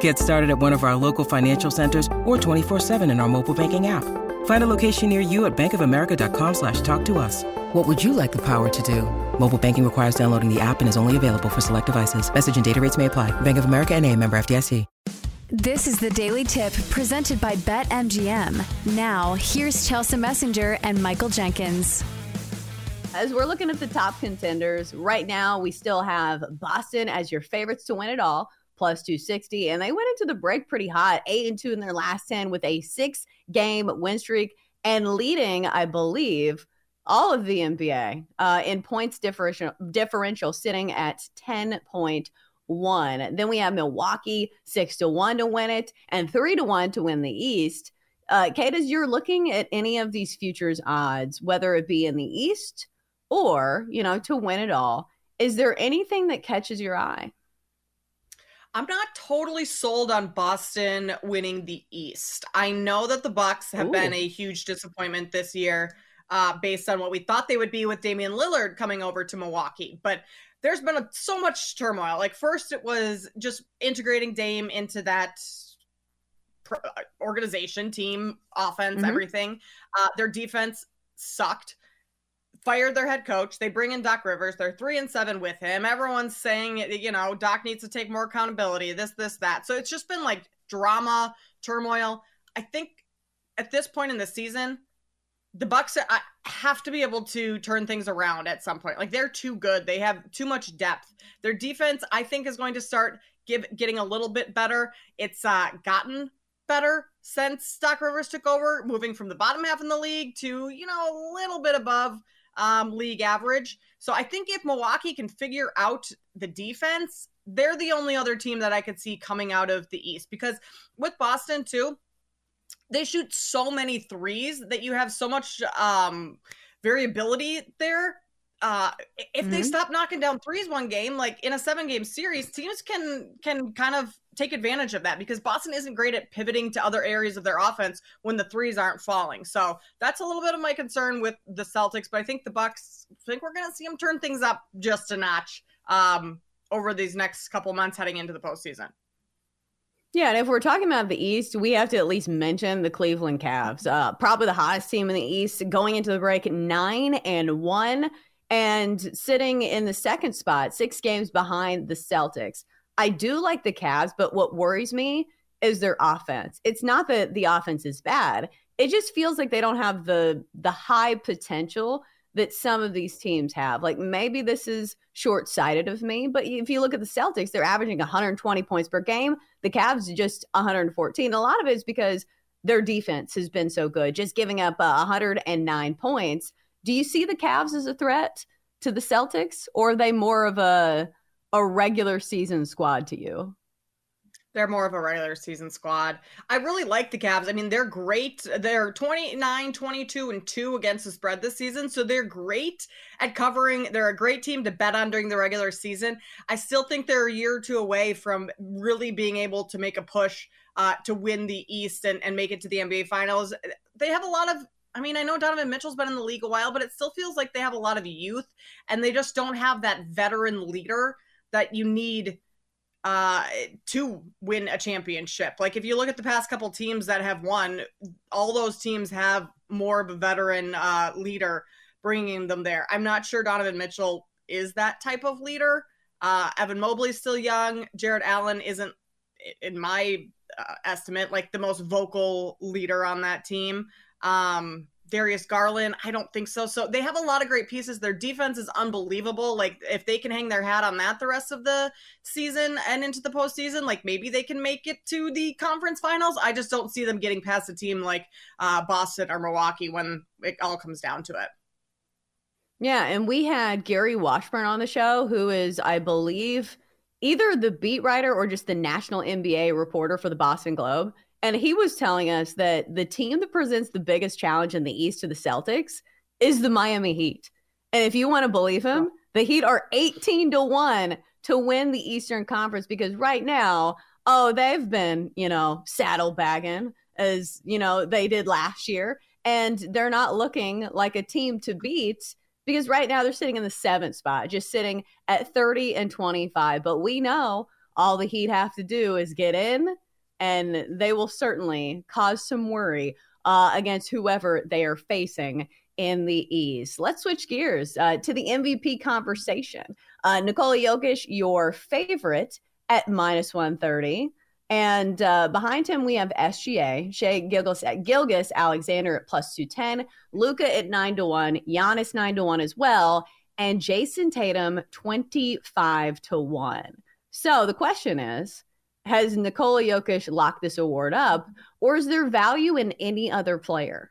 Get started at one of our local financial centers or 24-7 in our mobile banking app. Find a location near you at bankofamerica.com slash talk to us. What would you like the power to do? Mobile banking requires downloading the app and is only available for select devices. Message and data rates may apply. Bank of America and a member FDIC. This is the Daily Tip presented by BetMGM. Now, here's Chelsa Messenger and Michael Jenkins. As we're looking at the top contenders, right now we still have Boston as your favorites to win it all plus 260. And they went into the break pretty hot, eight and two in their last 10 with a six game win streak and leading, I believe, all of the NBA uh, in points differential, differential sitting at 10.1. Then we have Milwaukee, six to one to win it, and three to one to win the East. Uh, Kate, as you're looking at any of these futures odds, whether it be in the East or, you know, to win it all, is there anything that catches your eye? I'm not totally sold on Boston winning the East. I know that the Bucks have Ooh. been a huge disappointment this year, uh, based on what we thought they would be with Damian Lillard coming over to Milwaukee. But there's been a, so much turmoil. Like first, it was just integrating Dame into that uh, organization, team, offense, mm-hmm. everything. Uh, their defense sucked fired their head coach. They bring in Doc Rivers. They're three and seven with him. Everyone's saying, you know, Doc needs to take more accountability, this, this, that. So it's just been like drama, turmoil. I think at this point in the season, the Bucks have to be able to turn things around at some point. Like they're too good. They have too much depth. Their defense, I think, is going to start give getting a little bit better. It's uh, gotten better since Doc Rivers took over, moving from the bottom half in the league to you know a little bit above um, league average. So I think if Milwaukee can figure out the defense, they're the only other team that I could see coming out of the East. Because with Boston, too, they shoot so many threes that you have so much um, variability there uh if mm-hmm. they stop knocking down threes one game like in a seven game series teams can can kind of take advantage of that because boston isn't great at pivoting to other areas of their offense when the threes aren't falling so that's a little bit of my concern with the celtics but i think the bucks I think we're gonna see them turn things up just a notch um over these next couple months heading into the postseason yeah, and if we're talking about the East, we have to at least mention the Cleveland Cavs. Uh, probably the hottest team in the East going into the break, nine and one and sitting in the second spot, six games behind the Celtics. I do like the Cavs, but what worries me is their offense. It's not that the offense is bad. It just feels like they don't have the the high potential that some of these teams have. Like maybe this is short-sighted of me, but if you look at the Celtics, they're averaging 120 points per game. The Cavs just 114. A lot of it is because their defense has been so good, just giving up uh, 109 points. Do you see the Cavs as a threat to the Celtics, or are they more of a a regular season squad to you? They're more of a regular season squad. I really like the Cavs. I mean, they're great. They're 29, 22, and 2 against the spread this season. So they're great at covering. They're a great team to bet on during the regular season. I still think they're a year or two away from really being able to make a push uh, to win the East and, and make it to the NBA Finals. They have a lot of I mean, I know Donovan Mitchell's been in the league a while, but it still feels like they have a lot of youth and they just don't have that veteran leader that you need uh to win a championship. Like if you look at the past couple teams that have won, all those teams have more of a veteran uh leader bringing them there. I'm not sure Donovan Mitchell is that type of leader. Uh Evan Mobley's still young. Jarrett Allen isn't in my uh, estimate like the most vocal leader on that team. Um, Darius Garland? I don't think so. So they have a lot of great pieces. Their defense is unbelievable. Like if they can hang their hat on that the rest of the season and into the postseason, like maybe they can make it to the conference finals. I just don't see them getting past a team like uh, Boston or Milwaukee when it all comes down to it. Yeah, and we had Gary Washburn on the show, who is, I believe, either the beat writer or just the national NBA reporter for the Boston Globe. And he was telling us that the team that presents the biggest challenge in the East to the Celtics is the Miami Heat. And if you want to believe him, the Heat are 18 to 1 to win the Eastern Conference because right now, oh, they've been, you know, saddlebagging as, you know, they did last year. And they're not looking like a team to beat because right now they're sitting in the seventh spot, just sitting at 30 and 25. But we know all the Heat have to do is get in and they will certainly cause some worry uh, against whoever they are facing in the East. Let's switch gears uh, to the MVP conversation. Uh, Nikola Jokic, your favorite at minus 130. And uh, behind him, we have SGA, Shai Gilgeous, Gilgeous Alexander at plus 210, Luka at 9 to 1, Giannis 9 to 1 as well, and Jayson Tatum 25 to 1. So the question is has Nikola Jokic locked this award up, or is there value in any other player?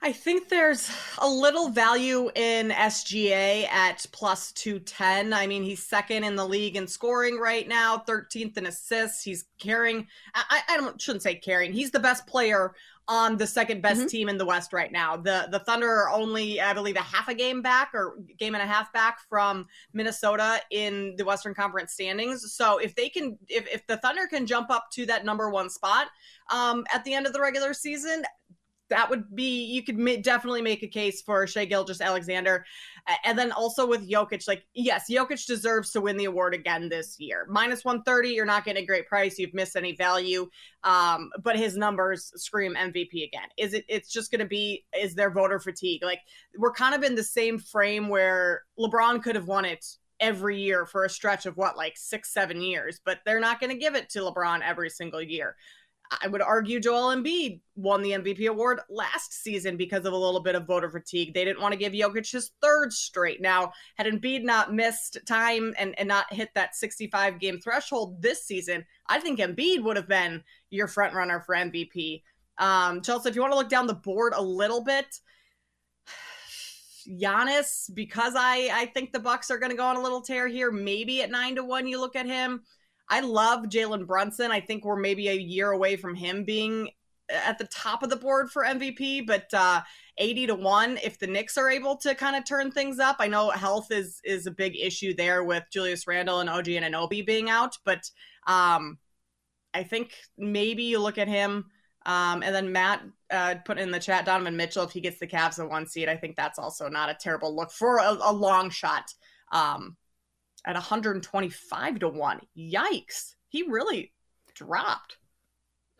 I think there's a little value in SGA at plus 210. I mean, he's second in the league in scoring right now, 13th in assists. He's carrying, I, I don't, shouldn't say carrying, he's the best player on the second best mm-hmm. team in the West right now. The the Thunder are only, I believe, a half a game back or game and a half back from Minnesota in the Western Conference standings. So if they can, if, if the Thunder can jump up to that number one spot um, at the end of the regular season, that would be you could ma- definitely make a case for Shai Gilgeous Alexander, and then also with Jokic. Like, yes, Jokic deserves to win the award again this year. Minus one thirty, you're not getting a great price. You've missed any value, um, but his numbers scream MVP again. Is it? It's just going to be. Is there voter fatigue? Like, we're kind of in the same frame where LeBron could have won it every year for a stretch of what like six seven years but they're not going to give it to lebron every single year I would argue Joel Embiid won the MVP award last season because of a little bit of voter fatigue. They didn't want to give Jokic his third straight. Now, had Embiid not missed time and, and not hit that 65 game threshold this season, I think Embiid would have been your front runner for MVP. Um, Chelsa, if you want to look down the board a little bit, Giannis, because I I think the Bucks are going to go on a little tear here. Maybe at nine to one, you look at him. I love Jalen Brunson. I think we're maybe a year away from him being at the top of the board for MVP, but uh, 80 to 1 if the Knicks are able to kind of turn things up. I know health is is a big issue there with Julius Randle and OG Anunoby being out, but um, I think maybe you look at him um, and then Matt uh, put in the chat Donovan Mitchell if he gets the Cavs at one seed. I think that's also not a terrible look for a, a long shot. Um, at 125 to 1. Yikes. He really dropped.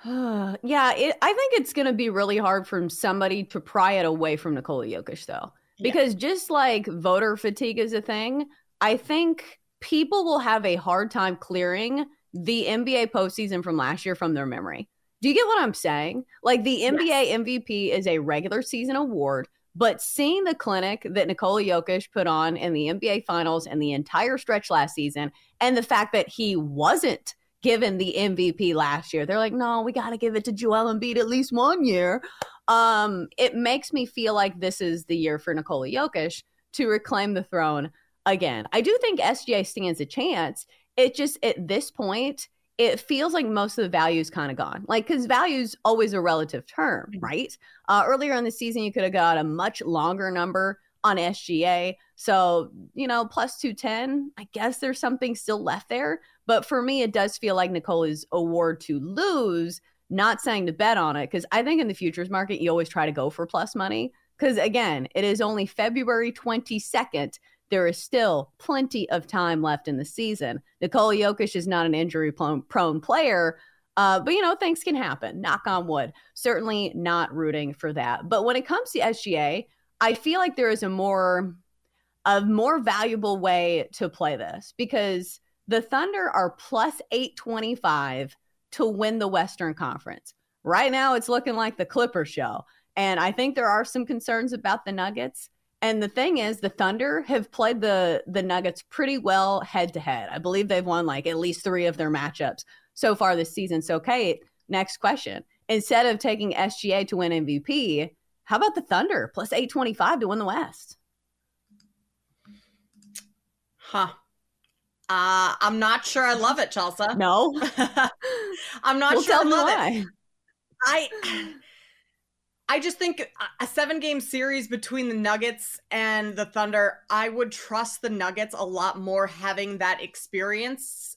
yeah, it, I think it's going to be really hard for somebody to pry it away from Nikola Jokic, though. Because yeah. just like voter fatigue is a thing, I think people will have a hard time clearing the NBA postseason from last year from their memory. Do you get what I'm saying? Like the NBA yes. MVP is a regular season award but seeing the clinic that Nikola Jokic put on in the NBA Finals and the entire stretch last season, and the fact that he wasn't given the MVP last year, they're like, no, we got to give it to Joel Embiid at least one year. Um, it makes me feel like this is the year for Nikola Jokic to reclaim the throne again. I do think SGA stands a chance. It just at this point, it feels like most of the value is kind of gone. Like, because value is always a relative term, mm-hmm. right? Uh, earlier in the season, you could have got a much longer number on SGA. So, you know, plus 210, I guess there's something still left there. But for me, it does feel like Nikola's award to lose not saying to bet on it because I think in the futures market, you always try to go for plus money. Because again, it is only February 22nd. There is still plenty of time left in the season. Nikola Jokic is not an injury prone player, uh, but you know, things can happen. Knock on wood. Certainly not rooting for that. But when it comes to SGA, I feel like there is a more a more valuable way to play this because the Thunder are plus 825 to win the Western Conference. Right now, it's looking like the Clippers show. And I think there are some concerns about the Nuggets. And the thing is, the Thunder have played the the Nuggets pretty well head to head. I believe they've won like at least three of their matchups so far this season. So, Kate, next question. Instead of taking SGA to win MVP, how about the Thunder plus 825 to win the West? Huh. Uh, I'm not sure I love it, Chelsa. No. I'm not well, sure I love it. I I just think a seven game series between the Nuggets and the Thunder, I would trust the Nuggets a lot more having that experience,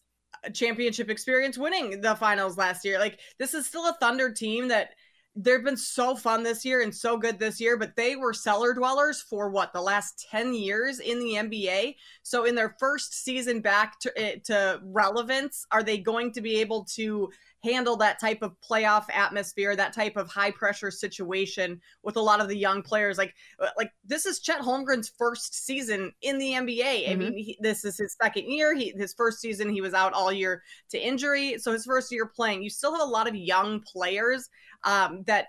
championship experience, winning the finals last year. Like, this is still a Thunder team that they've been so fun this year and so good this year, but they were cellar dwellers for what the last 10 years in the NBA. So, in their first season back to, eh, to relevance, are they going to be able to handle that type of playoff atmosphere, that type of high pressure situation with a lot of the young players. Like, uh, like this is Chet Holmgren's first season in the NBA. Mm-hmm. I mean, he, this is his second year. He his first season he was out all year to injury, so his first year playing. You still have a lot of young players um, that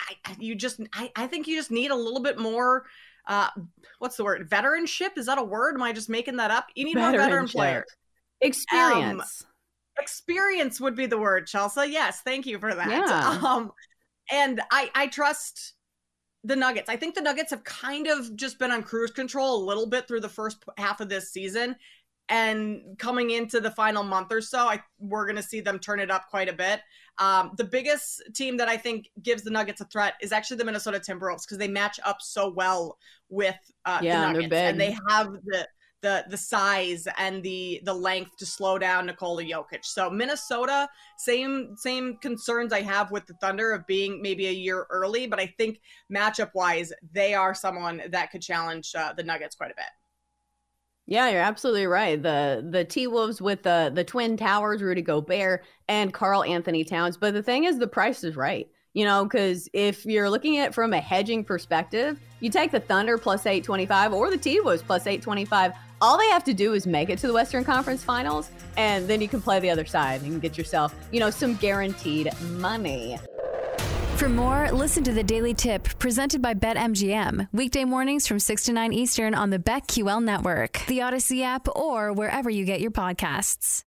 I, you just I, I think you just need a little bit more uh what's the word veteranship is that a word am i just making that up you need more veteran players experience um, experience would be the word, Chelsa. Yes, thank you for that. Yeah. Um, and I I trust the Nuggets. I think the Nuggets have kind of just been on cruise control a little bit through the first half of this season. And coming into the final month or so, I we're going to see them turn it up quite a bit. Um, the biggest team that I think gives the Nuggets a threat is actually the Minnesota Timberwolves because they match up so well with uh, yeah, the Nuggets, and they have the the the size and the the length to slow down Nikola Jokic. So Minnesota, same same concerns I have with the Thunder of being maybe a year early, but I think matchup wise, they are someone that could challenge uh, the Nuggets quite a bit. Yeah, you're absolutely right. The the T Wolves with the the Twin Towers, Rudy Gobert and Karl-Anthony Towns. But the thing is, the price is right. You know, because if you're looking at it from a hedging perspective, you take the Thunder plus 825 or the T Wolves plus 825 all they have to do is make it to the Western Conference Finals, and then you can play the other side and get yourself, you know, some guaranteed money. For more, listen to the Daily Tip presented by BetMGM. Weekday mornings from 6 to 9 Eastern on the BetQL network, the Odyssey app, or wherever you get your podcasts.